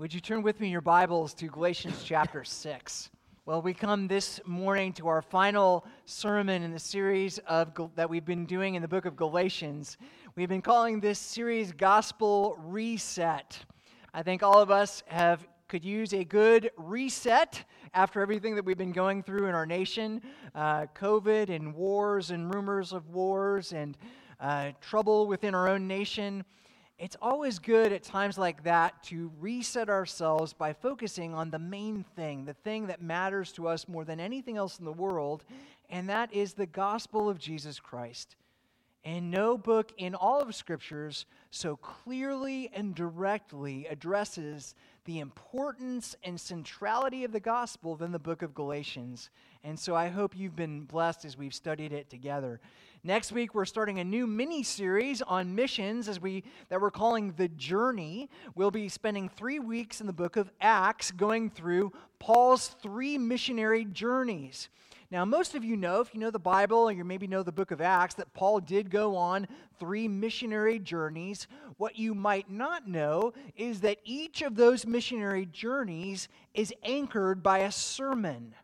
Would you turn with me your Bibles to Galatians chapter 6? Well, we come this morning to our final sermon in the series of that we've been doing in the book of Galatians. We've been calling this series Gospel Reset. I think all of us have could use a good reset after everything that we've been going through in our nation uh, COVID and wars and rumors of wars and uh, trouble within our own nation it's always good at times like that to reset ourselves by focusing on the main thing, the thing that matters to us more than anything else in the world, and that is the gospel of Jesus Christ. And no book in all of scriptures so clearly and directly addresses the importance and centrality of the gospel than the book of Galatians. And so I hope you've been blessed as we've studied it together. Next week we're starting a new mini series on missions as we that we're calling The Journey. We'll be spending 3 weeks in the book of Acts going through Paul's three missionary journeys. Now, most of you know, if you know the Bible or you maybe know the book of Acts, that Paul did go on three missionary journeys. What you might not know is that each of those missionary journeys is anchored by a sermon.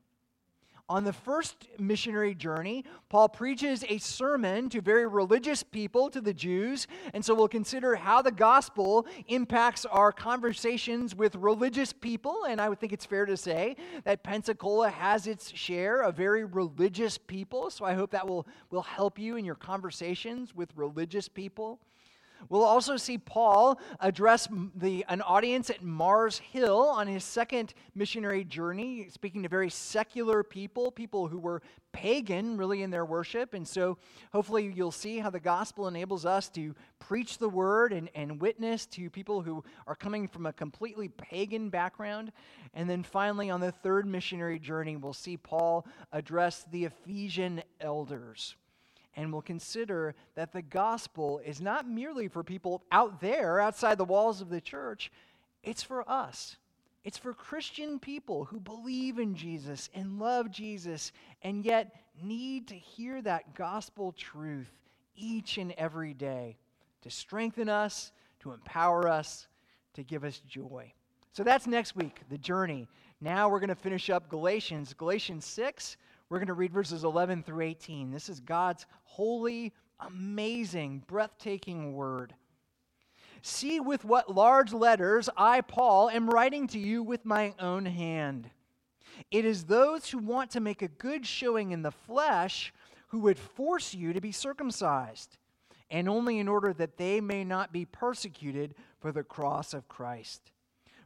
On the first missionary journey, Paul preaches a sermon to very religious people, to the Jews. And so we'll consider how the gospel impacts our conversations with religious people. And I would think it's fair to say that Pensacola has its share of very religious people. So I hope that will, will help you in your conversations with religious people. We'll also see Paul address the, an audience at Mars Hill on his second missionary journey, speaking to very secular people, people who were pagan really in their worship. And so hopefully you'll see how the gospel enables us to preach the word and, and witness to people who are coming from a completely pagan background. And then finally, on the third missionary journey, we'll see Paul address the Ephesian elders and we'll consider that the gospel is not merely for people out there, outside the walls of the church, it's for us. It's for Christian people who believe in Jesus and love Jesus and yet need to hear that gospel truth each and every day to strengthen us, to empower us, to give us joy. So that's next week, the journey. Now we're going to finish up Galatians. Galatians 6, we're going to read verses 11 through 18. This is God's holy, amazing, breathtaking word. See with what large letters I, Paul, am writing to you with my own hand. It is those who want to make a good showing in the flesh who would force you to be circumcised, and only in order that they may not be persecuted for the cross of Christ.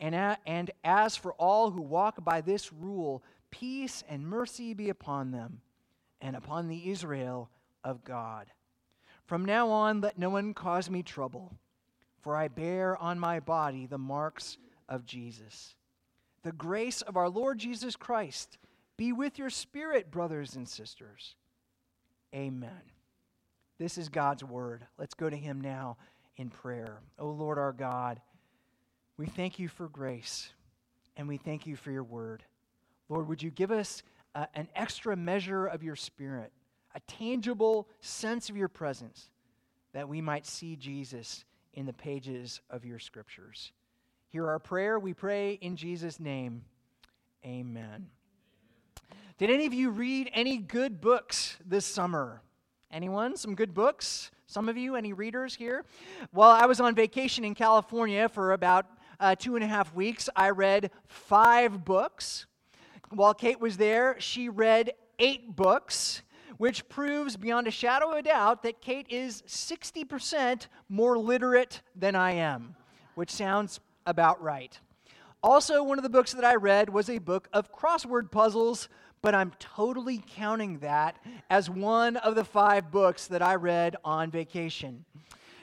And, a, and as for all who walk by this rule, peace and mercy be upon them and upon the Israel of God. From now on, let no one cause me trouble, for I bear on my body the marks of Jesus. The grace of our Lord Jesus Christ be with your spirit, brothers and sisters. Amen. This is God's word. Let's go to him now in prayer. O oh Lord our God, we thank you for grace and we thank you for your word. Lord, would you give us uh, an extra measure of your spirit, a tangible sense of your presence, that we might see Jesus in the pages of your scriptures. Hear our prayer. We pray in Jesus' name. Amen. Did any of you read any good books this summer? Anyone? Some good books? Some of you? Any readers here? Well, I was on vacation in California for about uh, two and a half weeks, I read five books. While Kate was there, she read eight books, which proves beyond a shadow of a doubt that Kate is 60% more literate than I am, which sounds about right. Also, one of the books that I read was a book of crossword puzzles, but I'm totally counting that as one of the five books that I read on vacation.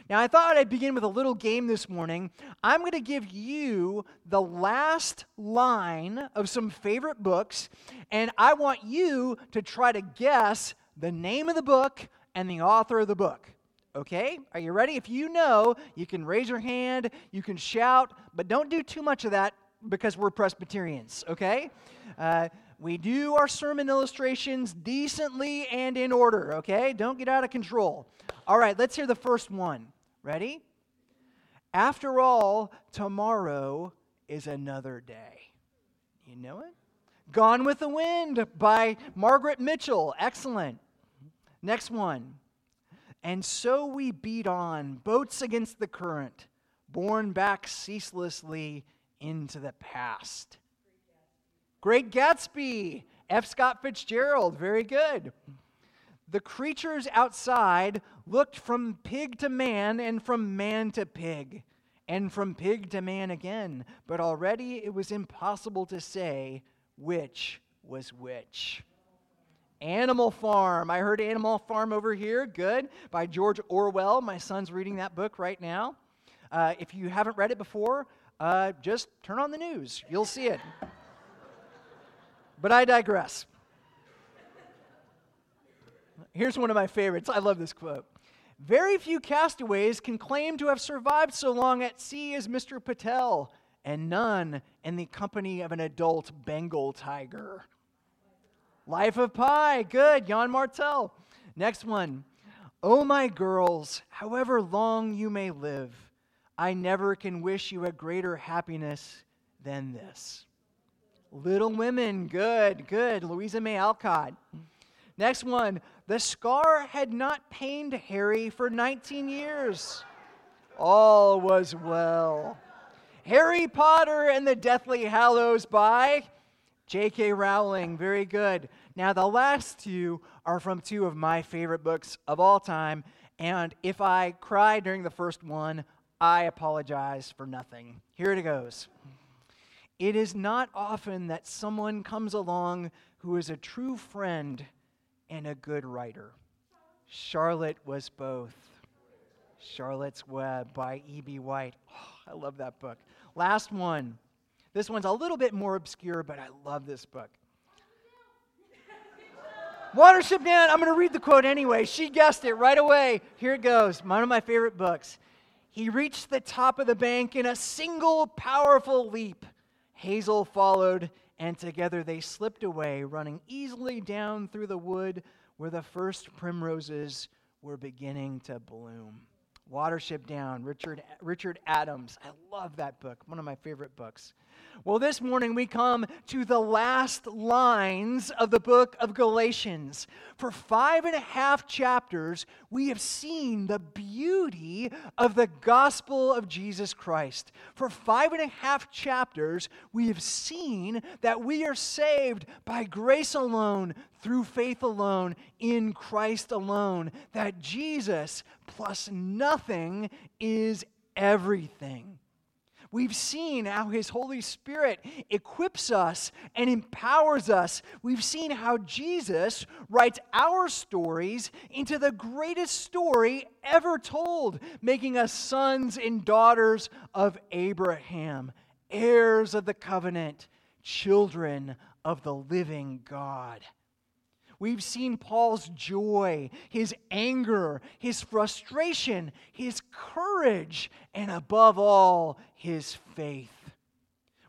Now, I thought I'd begin with a little game this morning. I'm going to give you the last line of some favorite books, and I want you to try to guess the name of the book and the author of the book. Okay? Are you ready? If you know, you can raise your hand, you can shout, but don't do too much of that because we're Presbyterians, okay? Uh, we do our sermon illustrations decently and in order, okay? Don't get out of control. All right, let's hear the first one. Ready? After all, tomorrow is another day. You know it? Gone with the Wind by Margaret Mitchell. Excellent. Next one. And so we beat on, boats against the current, borne back ceaselessly into the past. Great Gatsby, F. Scott Fitzgerald, very good. The creatures outside looked from pig to man and from man to pig and from pig to man again, but already it was impossible to say which was which. Animal Farm. I heard Animal Farm over here. Good. By George Orwell. My son's reading that book right now. Uh, if you haven't read it before, uh, just turn on the news. You'll see it. but I digress. Here's one of my favorites. I love this quote. Very few castaways can claim to have survived so long at sea as Mr. Patel, and none in the company of an adult Bengal tiger. Life of Pi, good, Yann Martel. Next one. Oh, my girls, however long you may live, I never can wish you a greater happiness than this. Little Women, good, good, Louisa May Alcott. Next one. The scar had not pained Harry for 19 years. All was well. Harry Potter and the Deathly Hallows by J.K. Rowling, very good. Now, the last two are from two of my favorite books of all time, and if I cry during the first one, I apologize for nothing. Here it goes. It is not often that someone comes along who is a true friend and a good writer. Charlotte was both. Charlotte's Web by E.B. White. Oh, I love that book. Last one. This one's a little bit more obscure, but I love this book. Watership Down, I'm going to read the quote anyway. She guessed it right away. Here it goes. One of my favorite books. He reached the top of the bank in a single powerful leap. Hazel followed, and together they slipped away, running easily down through the wood where the first primroses were beginning to bloom. Watership Down, Richard, Richard Adams. I love that book, one of my favorite books. Well, this morning we come to the last lines of the book of Galatians. For five and a half chapters, we have seen the beauty of the gospel of Jesus Christ. For five and a half chapters, we have seen that we are saved by grace alone, through faith alone, in Christ alone, that Jesus plus nothing is everything. We've seen how His Holy Spirit equips us and empowers us. We've seen how Jesus writes our stories into the greatest story ever told, making us sons and daughters of Abraham, heirs of the covenant, children of the living God. We've seen Paul's joy, his anger, his frustration, his courage, and above all, his faith.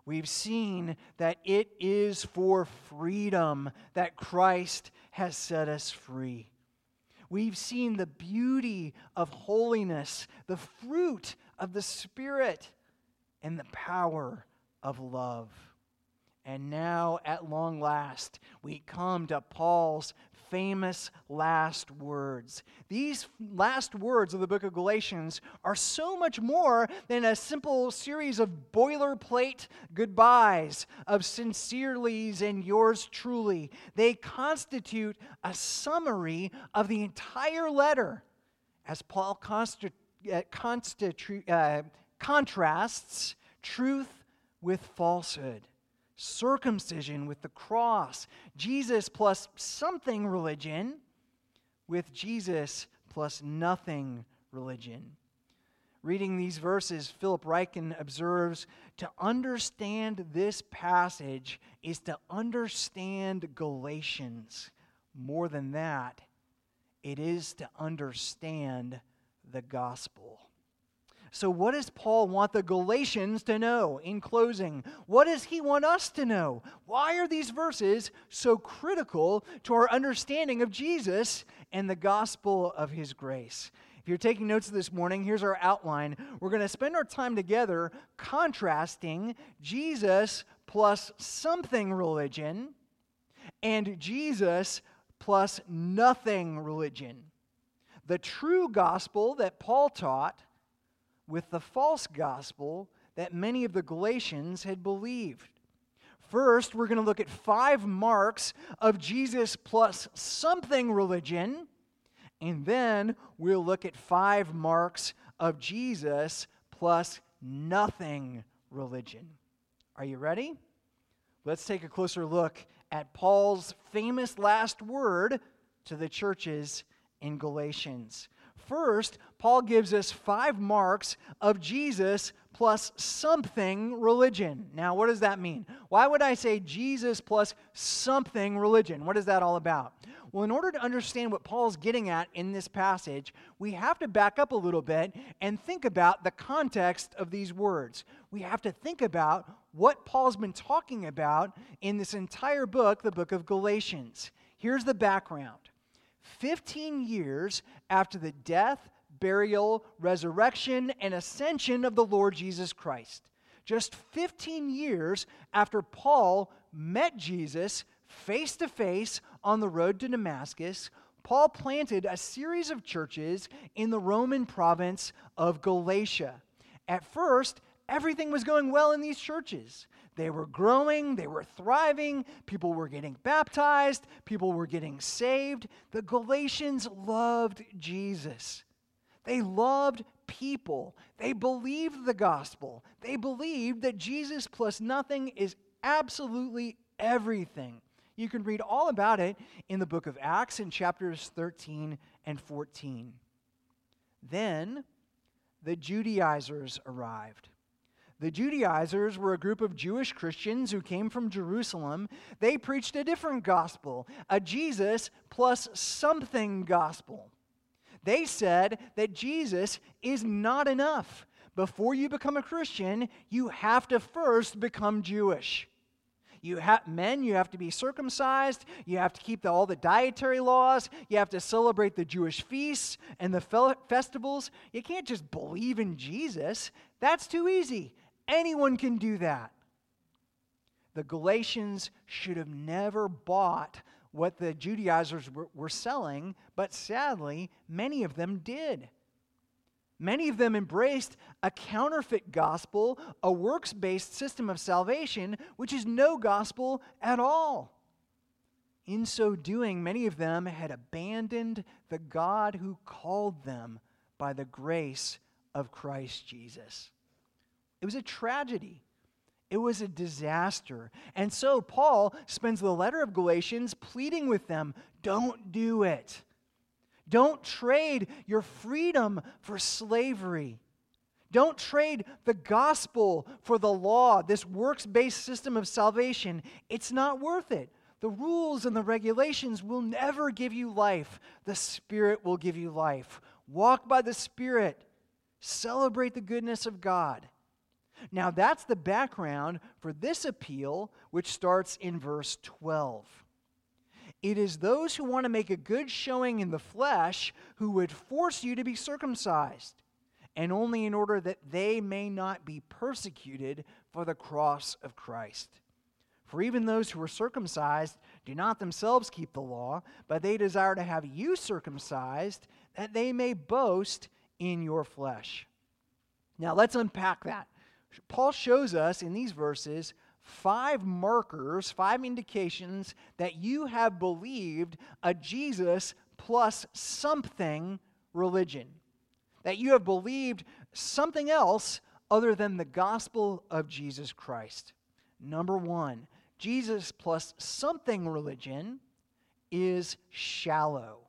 We've seen that it is for freedom that Christ has set us free. We've seen the beauty of holiness, the fruit of the Spirit, and the power of love. And now, at long last, we come to Paul's famous last words. These last words of the book of Galatians are so much more than a simple series of boilerplate goodbyes, of sincerely's and yours truly. They constitute a summary of the entire letter as Paul consti- uh, constitu- uh, contrasts truth with falsehood circumcision with the cross, Jesus plus something religion with Jesus plus nothing religion. Reading these verses, Philip Ryken observes to understand this passage is to understand Galatians. More than that, it is to understand the gospel. So, what does Paul want the Galatians to know in closing? What does he want us to know? Why are these verses so critical to our understanding of Jesus and the gospel of his grace? If you're taking notes this morning, here's our outline. We're going to spend our time together contrasting Jesus plus something religion and Jesus plus nothing religion. The true gospel that Paul taught with the false gospel that many of the Galatians had believed. First, we're going to look at five marks of Jesus plus something religion, and then we'll look at five marks of Jesus plus nothing religion. Are you ready? Let's take a closer look at Paul's famous last word to the churches in Galatians. First, Paul gives us five marks of Jesus plus something religion. Now, what does that mean? Why would I say Jesus plus something religion? What is that all about? Well, in order to understand what Paul's getting at in this passage, we have to back up a little bit and think about the context of these words. We have to think about what Paul's been talking about in this entire book, the book of Galatians. Here's the background 15 years after the death, burial, resurrection, and ascension of the Lord Jesus Christ. Just 15 years after Paul met Jesus face to face on the road to Damascus, Paul planted a series of churches in the Roman province of Galatia. At first, everything was going well in these churches. They were growing, they were thriving, people were getting baptized, people were getting saved. The Galatians loved Jesus. They loved people. They believed the gospel. They believed that Jesus plus nothing is absolutely everything. You can read all about it in the book of Acts in chapters 13 and 14. Then the Judaizers arrived. The Judaizers were a group of Jewish Christians who came from Jerusalem. They preached a different gospel, a Jesus plus something gospel. They said that Jesus is not enough. Before you become a Christian, you have to first become Jewish. You have men, you have to be circumcised, you have to keep the, all the dietary laws, you have to celebrate the Jewish feasts and the festivals. You can't just believe in Jesus. That's too easy. Anyone can do that. The Galatians should have never bought what the Judaizers were, selling, but sadly, many of them did. Many of them embraced a counterfeit gospel, a works based system of salvation, which is no gospel at all. In so doing, many of them had abandoned the God who called them by the grace of Christ Jesus. It was a tragedy. It was a disaster. And so Paul spends the letter of Galatians pleading with them don't do it. Don't trade your freedom for slavery. Don't trade the gospel for the law, this works based system of salvation. It's not worth it. The rules and the regulations will never give you life. The Spirit will give you life. Walk by the Spirit. Celebrate the goodness of God. Now, that's the background for this appeal, which starts in verse 12. It is those who want to make a good showing in the flesh who would force you to be circumcised, and only in order that they may not be persecuted for the cross of Christ. For even those who are circumcised do not themselves keep the law, but they desire to have you circumcised, that they may boast in your flesh. Now, let's unpack that. Paul shows us in these verses five markers, five indications that you have believed a Jesus plus something religion. That you have believed something else other than the gospel of Jesus Christ. Number one, Jesus plus something religion is shallow.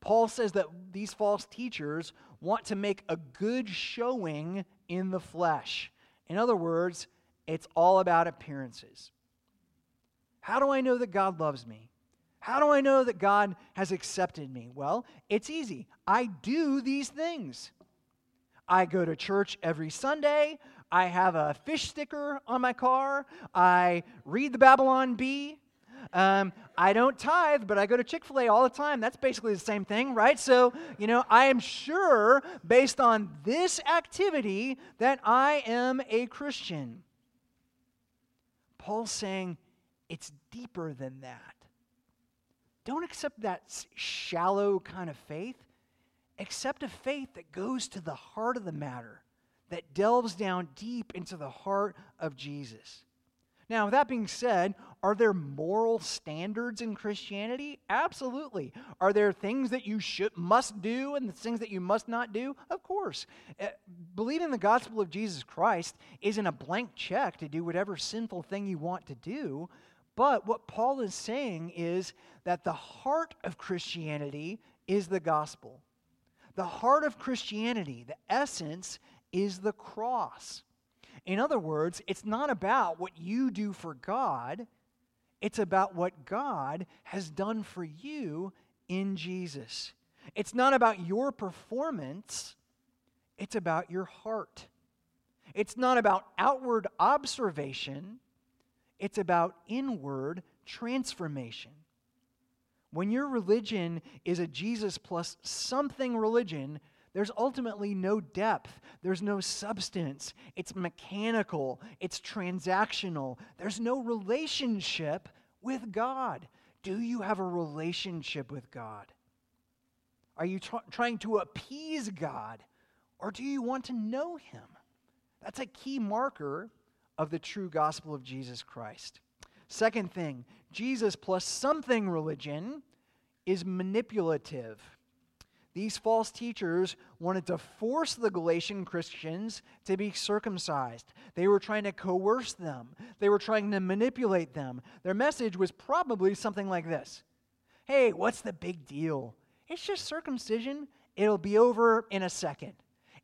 Paul says that these false teachers want to make a good showing in the flesh. In other words, it's all about appearances. How do I know that God loves me? How do I know that God has accepted me? Well, it's easy. I do these things. I go to church every Sunday. I have a fish sticker on my car. I read the Babylon Bee. Um, I don't tithe, but I go to Chick fil A all the time. That's basically the same thing, right? So, you know, I am sure based on this activity that I am a Christian. Paul's saying it's deeper than that. Don't accept that shallow kind of faith. Accept a faith that goes to the heart of the matter, that delves down deep into the heart of Jesus. Now, with that being said, are there moral standards in Christianity? Absolutely. Are there things that you should must do and things that you must not do? Of course. Uh, believing the gospel of Jesus Christ isn't a blank check to do whatever sinful thing you want to do. But what Paul is saying is that the heart of Christianity is the gospel. The heart of Christianity, the essence, is the cross. In other words, it's not about what you do for God, it's about what God has done for you in Jesus. It's not about your performance, it's about your heart. It's not about outward observation, it's about inward transformation. When your religion is a Jesus plus something religion, there's ultimately no depth. There's no substance. It's mechanical. It's transactional. There's no relationship with God. Do you have a relationship with God? Are you tr- trying to appease God or do you want to know Him? That's a key marker of the true gospel of Jesus Christ. Second thing, Jesus plus something religion is manipulative. These false teachers wanted to force the Galatian Christians to be circumcised. They were trying to coerce them, they were trying to manipulate them. Their message was probably something like this Hey, what's the big deal? It's just circumcision, it'll be over in a second.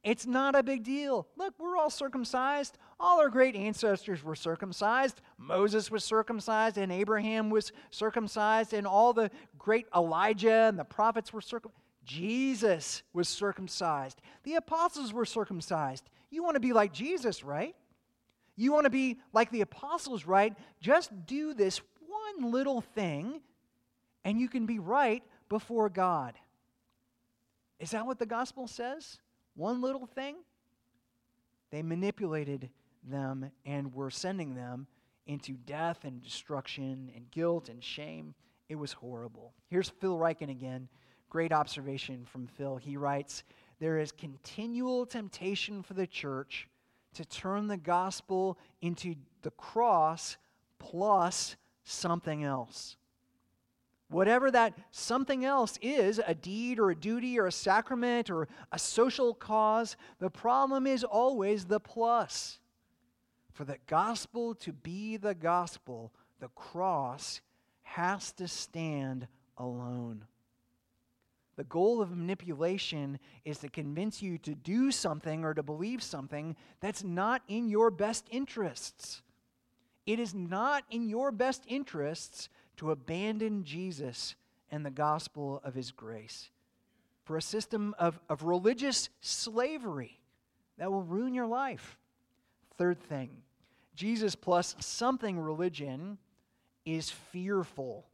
It's not a big deal. Look, we're all circumcised. All our great ancestors were circumcised. Moses was circumcised, and Abraham was circumcised, and all the great Elijah and the prophets were circumcised. Jesus was circumcised. The apostles were circumcised. You want to be like Jesus, right? You want to be like the apostles, right? Just do this one little thing and you can be right before God. Is that what the gospel says? One little thing? They manipulated them and were sending them into death and destruction and guilt and shame. It was horrible. Here's Phil Ryken again Great observation from Phil. He writes There is continual temptation for the church to turn the gospel into the cross plus something else. Whatever that something else is, a deed or a duty or a sacrament or a social cause, the problem is always the plus. For the gospel to be the gospel, the cross has to stand alone. The goal of manipulation is to convince you to do something or to believe something that's not in your best interests. It is not in your best interests to abandon Jesus and the gospel of his grace for a system of, of religious slavery that will ruin your life. Third thing Jesus plus something religion is fearful.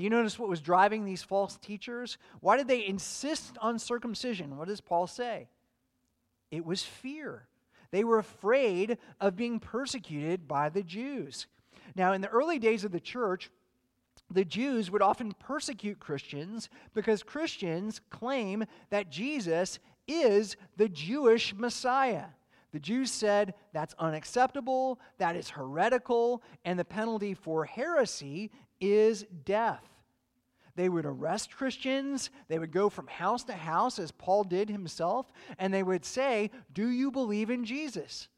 Do you notice what was driving these false teachers? Why did they insist on circumcision? What does Paul say? It was fear. They were afraid of being persecuted by the Jews. Now, in the early days of the church, the Jews would often persecute Christians because Christians claim that Jesus is the Jewish Messiah. The Jews said that's unacceptable, that is heretical, and the penalty for heresy is death. They would arrest Christians. They would go from house to house, as Paul did himself, and they would say, Do you believe in Jesus?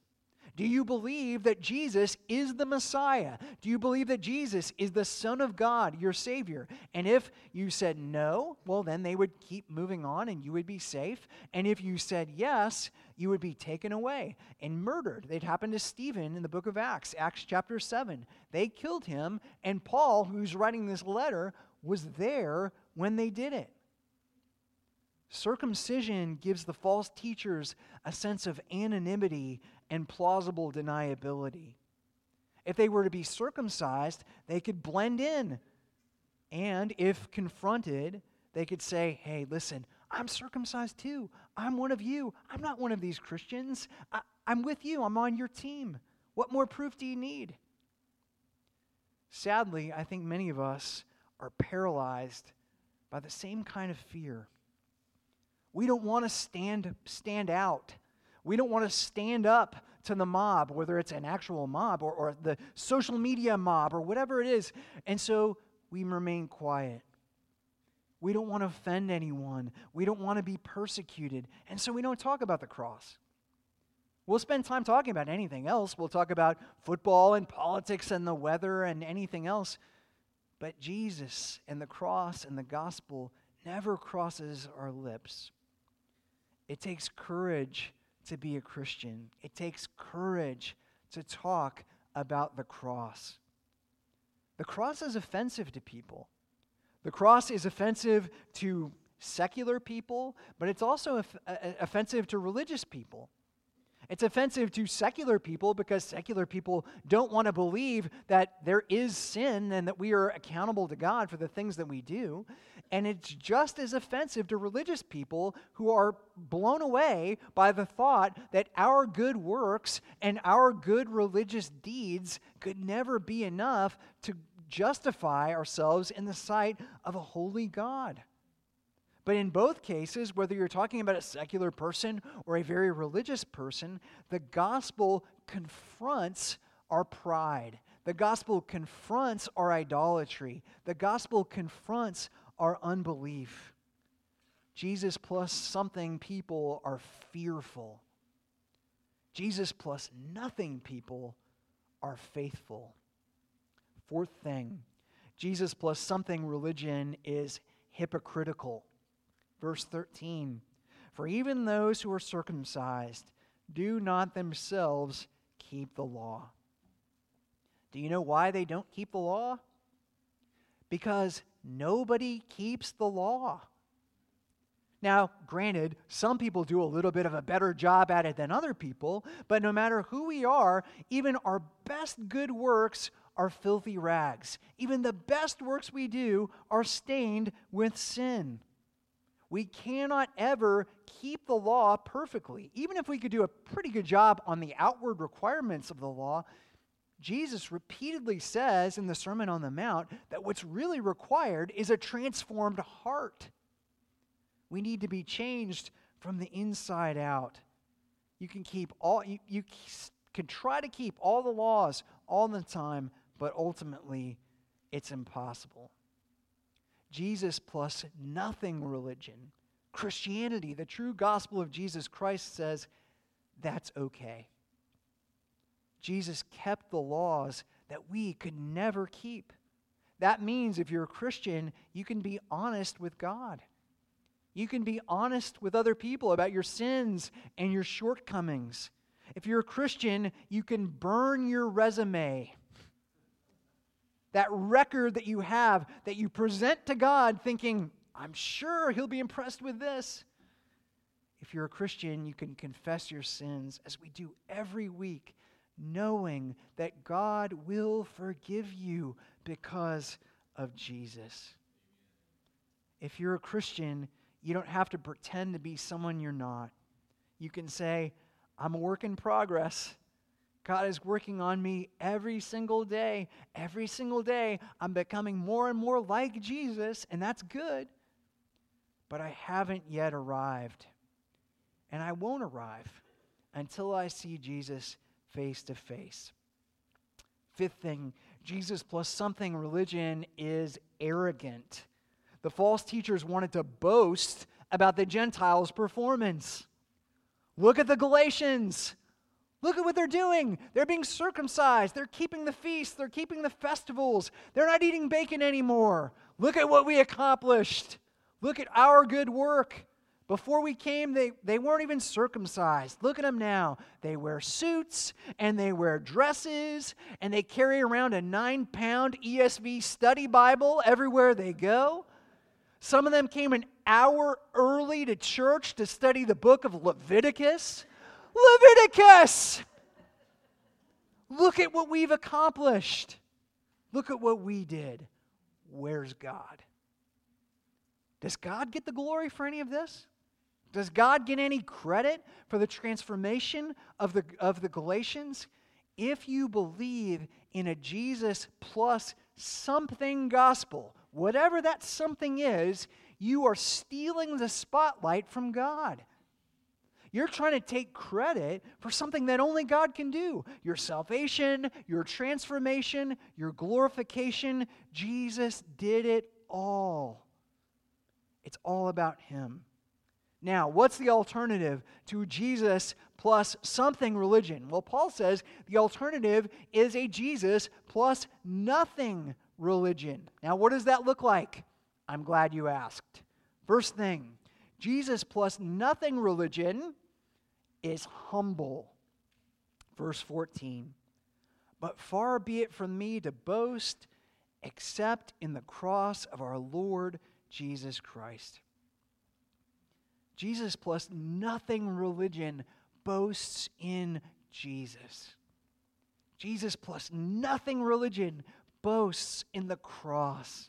Do you believe that Jesus is the Messiah? Do you believe that Jesus is the Son of God, your Savior? And if you said no, well, then they would keep moving on and you would be safe. And if you said yes, you would be taken away and murdered. It happened to Stephen in the book of Acts, Acts chapter 7. They killed him, and Paul, who's writing this letter, was there when they did it. Circumcision gives the false teachers a sense of anonymity and plausible deniability. If they were to be circumcised, they could blend in. And if confronted, they could say, hey, listen, I'm circumcised too. I'm one of you. I'm not one of these Christians. I, am with you. I'm on your team. What more proof do you need? Sadly, I think many of us are paralyzed by the same kind of fear. We don't want to stand, stand out. We don't want to stand up to the mob, whether it's an actual mob or, or the social media mob or whatever it is. And so we remain quiet. We don't want to offend anyone. We don't want to be persecuted. And so we don't talk about the cross. We'll spend time talking about anything else. We'll talk about football and politics and the weather and anything else. But Jesus and the cross and the gospel never crosses our lips. It takes courage to be a Christian, it takes courage to talk about the cross. The cross is offensive to people. The cross is offensive to secular people, but it's also uh, offensive to religious people. It's offensive to secular people because secular people don't want to believe that there is sin and that we are accountable to God for the things that we do. And it's just as offensive to religious people who are blown away by the thought that our good works and our good religious deeds could never be enough to justify ourselves in the sight of a holy God. But in both cases, whether you're talking about a secular person or a very religious person, the gospel confronts our pride. The gospel confronts our idolatry. The gospel confronts our unbelief. Jesus plus something people are fearful. Jesus plus nothing people are faithful. Fourth thing, Jesus plus something religion is hypocritical. Verse 13 For even those who are circumcised do not themselves keep the law. Do you know why they don't keep the law? Because nobody keeps the law. Now, granted, some people do a little bit of a better job at it than other people, but no matter who we are, even our best good works are filthy rags. Even the best works we do are stained with sin. We cannot ever keep the law perfectly. Even if we could do a pretty good job on the outward requirements of the law, Jesus repeatedly says in the Sermon on the Mount that what's really required is a transformed heart. We need to be changed from the inside out. You can keep all you, you can try to keep all the laws all the time, but ultimately it's impossible. Jesus plus nothing religion. Christianity, the true gospel of Jesus Christ says that's okay. Jesus kept the laws that we could never keep. That means if you're a Christian, you can be honest with God. You can be honest with other people about your sins and your shortcomings. If you're a Christian, you can burn your resume that record that you have that you present to God thinking, I'm sure He'll be impressed with this. If you're a Christian, you can confess your sins as we do every week, knowing that God will forgive you because of Jesus. If you're a Christian, you don't have to pretend to be someone you're not. You can say, I'm a work in progress. God is working on me every single day. Every single day, I'm becoming more and more like Jesus, and that's good. But I haven't yet arrived. And I won't arrive until I see Jesus face to face. Fifth thing Jesus plus something religion is arrogant. The false teachers wanted to boast about the Gentiles' performance. Look at the Galatians. Look at what they're doing. They're being circumcised. They're keeping the feasts. They're keeping the festivals. They're not eating bacon anymore. Look at what we accomplished. Look at our good work. Before we came, they, they weren't even circumcised. Look at them now. They wear suits and they wear dresses and they carry around a nine pound ESV study Bible everywhere they go. Some of them came an hour early to church to study the book of Leviticus. Leviticus! Look at what we've accomplished. Look at what we did. Where's God? Does God get the glory for any of this? Does God get any credit for the transformation of the, of the Galatians? If you believe in a Jesus plus something gospel, whatever that something is, you are stealing the spotlight from God. You're trying to take credit for something that only God can do. Your salvation, your transformation, your glorification. Jesus did it all. It's all about Him. Now, what's the alternative to Jesus plus something religion? Well, Paul says the alternative is a Jesus plus nothing religion. Now, what does that look like? I'm glad you asked. First thing Jesus plus nothing religion is humble. Verse 14. But far be it from me to boast except in the cross of our Lord Jesus Christ Jesus plus nothing religion boasts in Jesus. Jesus plus nothing religion boasts in the cross.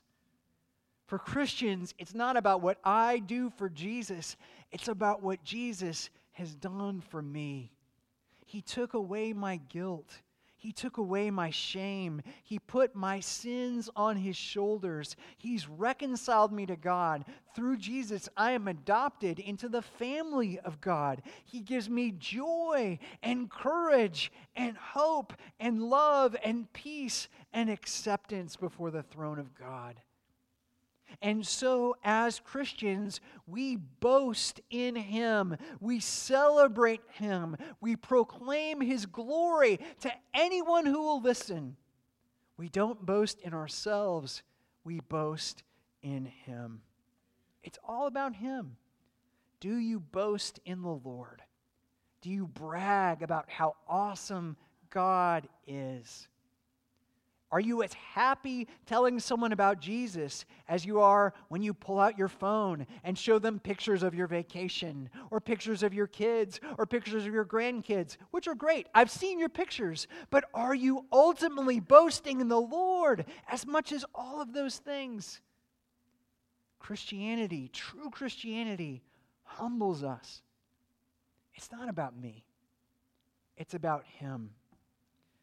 For Christians, it's not about what I do for Jesus, it's about what Jesus has done for me. He took away my guilt. He took away my shame. He put my sins on his shoulders. He's reconciled me to God. Through Jesus, I am adopted into the family of God. He gives me joy and courage and hope and love and peace and acceptance before the throne of God. And so, as Christians, we boast in Him. We celebrate Him. We proclaim His glory to anyone who will listen. We don't boast in ourselves, we boast in Him. It's all about Him. Do you boast in the Lord? Do you brag about how awesome God is? Are you as happy telling someone about Jesus as you are when you pull out your phone and show them pictures of your vacation or pictures of your kids or pictures of your grandkids, which are great? I've seen your pictures, but are you ultimately boasting in the Lord as much as all of those things? Christianity, true Christianity, humbles us. It's not about me, it's about Him.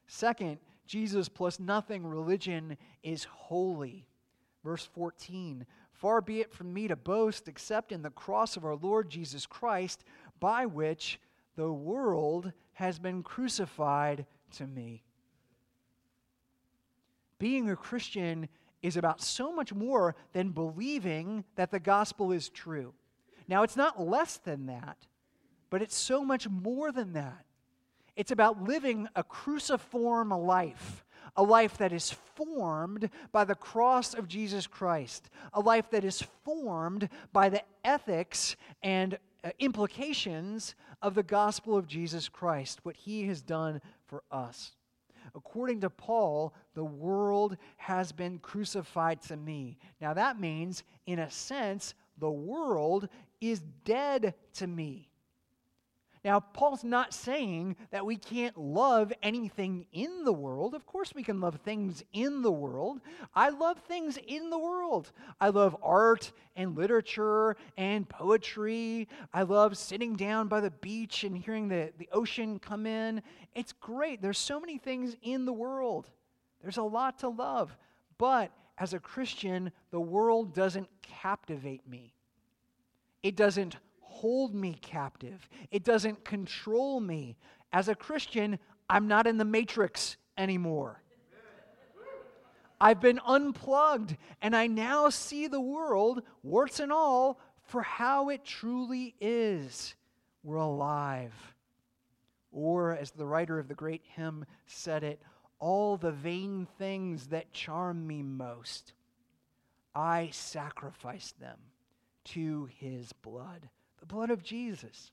Second, Jesus plus nothing religion is holy. Verse 14 Far be it from me to boast except in the cross of our Lord Jesus Christ, by which the world has been crucified to me. Being a Christian is about so much more than believing that the gospel is true. Now, it's not less than that, but it's so much more than that. It's about living a cruciform life, a life that is formed by the cross of Jesus Christ, a life that is formed by the ethics and uh, implications of the gospel of Jesus Christ, what he has done for us. According to Paul, the world has been crucified to me. Now, that means, in a sense, the world is dead to me. Now, Paul's not saying that we can't love anything in the world. Of course, we can love things in the world. I love things in the world. I love art and literature and poetry. I love sitting down by the beach and hearing the, the ocean come in. It's great. There's so many things in the world, there's a lot to love. But as a Christian, the world doesn't captivate me, it doesn't hold me captive, it doesn't control me. As a Christian, I'm not in the matrix anymore. I've been unplugged, and I now see the world, warts and all, for how it truly is. We're alive. Or, as the writer of the great hymn said it, all the vain things that charm me most, I sacrifice them to his blood, the blood of Jesus.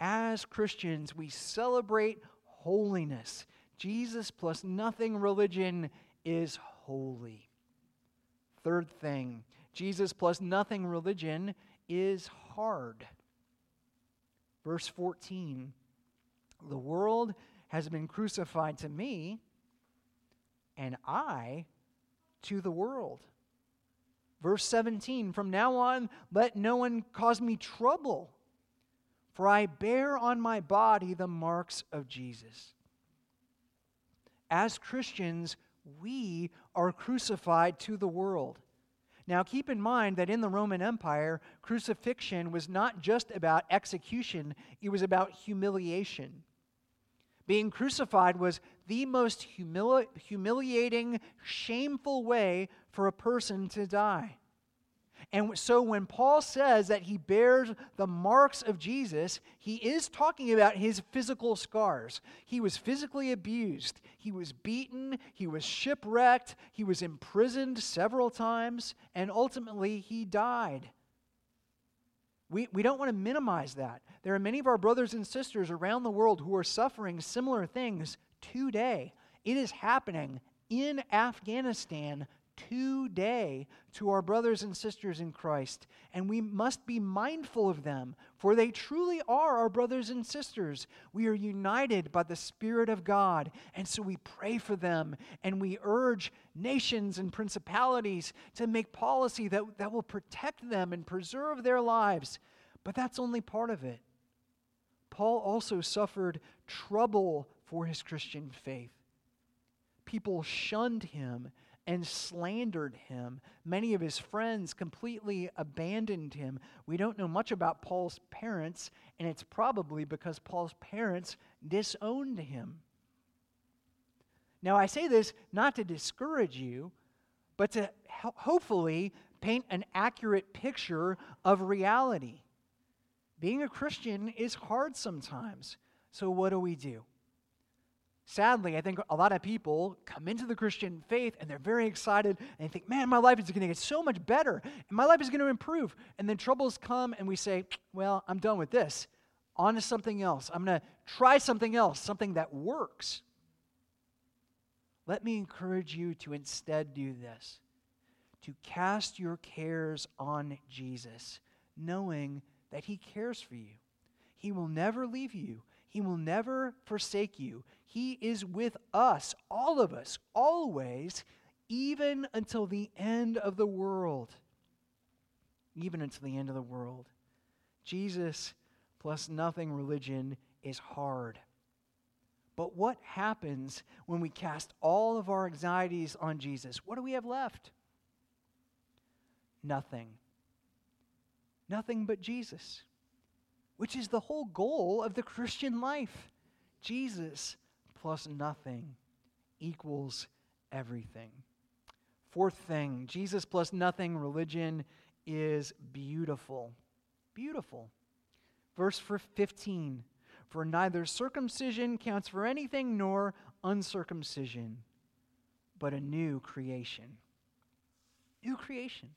As Christians, we celebrate holiness. Jesus plus nothing religion is holy. Third thing, Jesus plus nothing religion is hard. Verse 14 The world has been crucified to me, and I to the world. Verse 17 From now on, let no one cause me trouble, for I bear on my body the marks of Jesus. As Christians, we are crucified to the world. Now, keep in mind that in the Roman Empire, crucifixion was not just about execution, it was about humiliation. Being crucified was the most humili- humiliating, shameful way for a person to die. And so when Paul says that he bears the marks of Jesus, he is talking about his physical scars. He was physically abused, he was beaten, he was shipwrecked, he was imprisoned several times, and ultimately he died. We, we don't want to minimize that. There are many of our brothers and sisters around the world who are suffering similar things today. It is happening in Afghanistan today to our brothers and sisters in Christ, and we must be mindful of them, for they truly are our brothers and sisters. We are united by the Spirit of God, and so we pray for them, and we urge nations and principalities to make policy that, that will protect them and preserve their lives. But that's only part of it. Paul also suffered trouble for his Christian faith. People shunned him and slandered him. Many of his friends completely abandoned him. We don't know much about Paul's parents, and it's probably because Paul's parents disowned him. Now, I say this not to discourage you, but to hopefully paint an accurate picture of reality. Being a Christian is hard sometimes. So, what do we do? Sadly, I think a lot of people come into the Christian faith and they're very excited and they think, man, my life is going to get so much better and my life is going to improve. And then troubles come and we say, well, I'm done with this. On to something else. I'm going to try something else, something that works. Let me encourage you to instead do this to cast your cares on Jesus, knowing that He cares for you. He will never leave you, He will never forsake you. He is with us, all of us, always, even until the end of the world. Even until the end of the world. Jesus plus nothing religion is hard. But what happens when we cast all of our anxieties on Jesus? What do we have left? Nothing. Nothing but Jesus, which is the whole goal of the Christian life. Jesus plus nothing equals everything. Fourth thing Jesus plus nothing religion is beautiful. Beautiful. Verse 15 For neither circumcision counts for anything nor uncircumcision, but a new creation. New creation.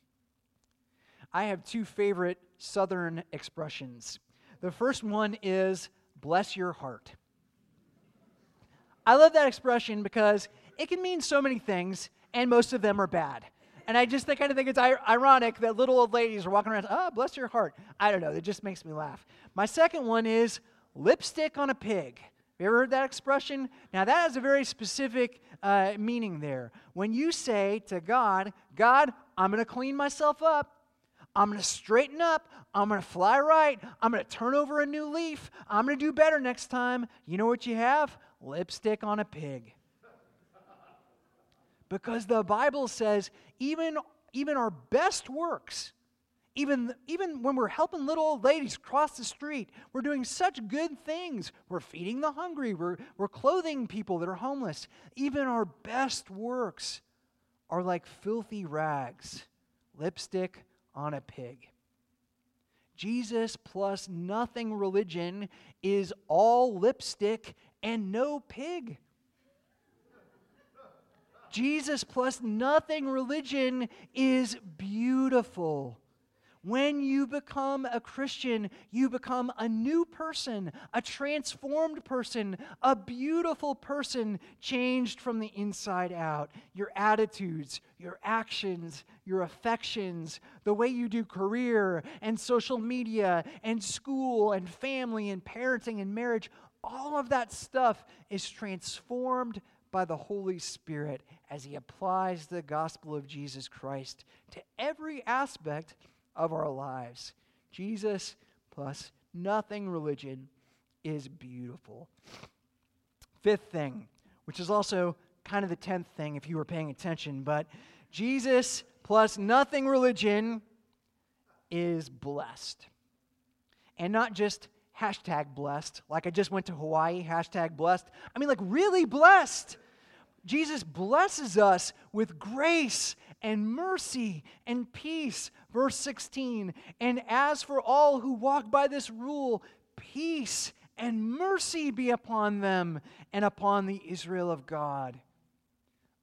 I have two favorite southern expressions. The first one is bless your heart. I love that expression because it can mean so many things, and most of them are bad. And I just kind of think it's ironic that little old ladies are walking around, oh, bless your heart. I don't know, it just makes me laugh. My second one is lipstick on a pig. Have you ever heard that expression? Now, that has a very specific uh, meaning there. When you say to God, God, I'm going to clean myself up, I'm going to straighten up. I'm going to fly right. I'm going to turn over a new leaf. I'm going to do better next time. You know what you have? Lipstick on a pig. Because the Bible says even, even our best works, even, even when we're helping little old ladies cross the street, we're doing such good things. We're feeding the hungry, we're, we're clothing people that are homeless. Even our best works are like filthy rags, lipstick on a pig. Jesus plus nothing religion is all lipstick and no pig. Jesus plus nothing religion is beautiful. When you become a Christian, you become a new person, a transformed person, a beautiful person, changed from the inside out. Your attitudes, your actions, your affections, the way you do career and social media and school and family and parenting and marriage, all of that stuff is transformed by the Holy Spirit as He applies the gospel of Jesus Christ to every aspect of our lives. Jesus plus nothing religion is beautiful. Fifth thing, which is also kind of the tenth thing if you were paying attention, but Jesus plus nothing religion is blessed. And not just hashtag blessed, like I just went to Hawaii, hashtag blessed. I mean, like really blessed. Jesus blesses us with grace and mercy and peace. Verse 16, and as for all who walk by this rule, peace and mercy be upon them and upon the Israel of God.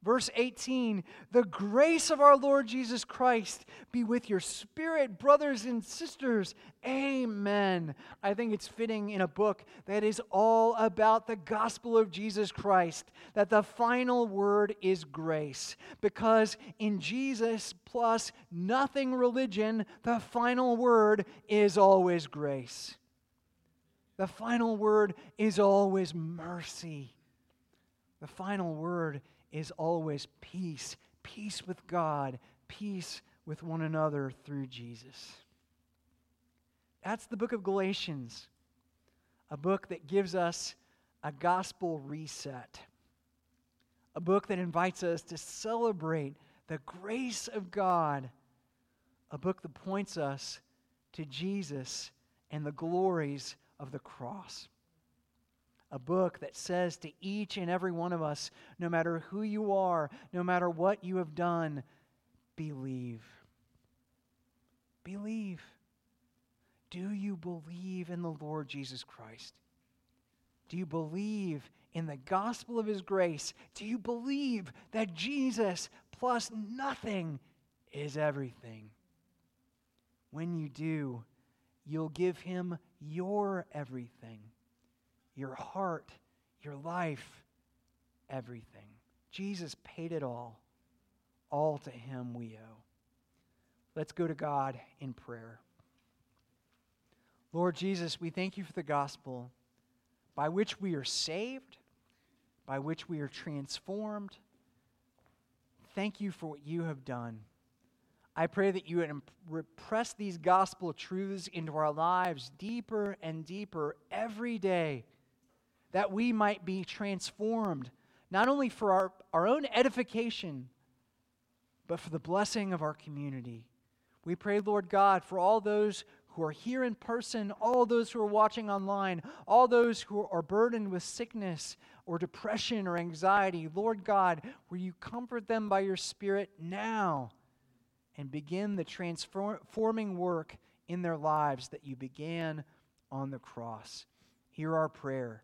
Verse 18 The grace of our Lord Jesus Christ be with your spirit, brothers and sisters. Amen. I think it's fitting in a book that is all about the gospel of Jesus Christ that the final word is grace. Because in Jesus plus nothing religion, the final word is always grace. The final word is always mercy. The final word is always peace peace with God, peace with one another through Jesus. That's the book of Galatians, a book that gives us a gospel reset, a book that invites us to celebrate the grace of God, a book that points us to Jesus and the glories of the cross a book that says to each and every one of us, no matter who you are, no matter what you have done, believe. Believe. Do you believe in the Lord Jesus Christ? Do you believe in the gospel of his grace? Do you believe that Jesus plus nothing is everything? When you do, you'll give him your everything your heart, your life, everything. Jesus paid it all. All to Him we owe. Let's go to God in prayer. Lord Jesus, we thank you for the gospel by which we are saved, by which we are transformed. Thank you for what you have done. I pray that you would impress these gospel truths into our lives deeper and deeper every day that we might be transformed, not only for our, our own edification, but for the blessing of our community. We pray, Lord God, for all those who are here in person, all those who are watching online, all those who are burdened with sickness or depression or anxiety. Lord God, will you comfort them by your Spirit now and begin the transforming work in their lives that you began on the cross? Hear our prayer.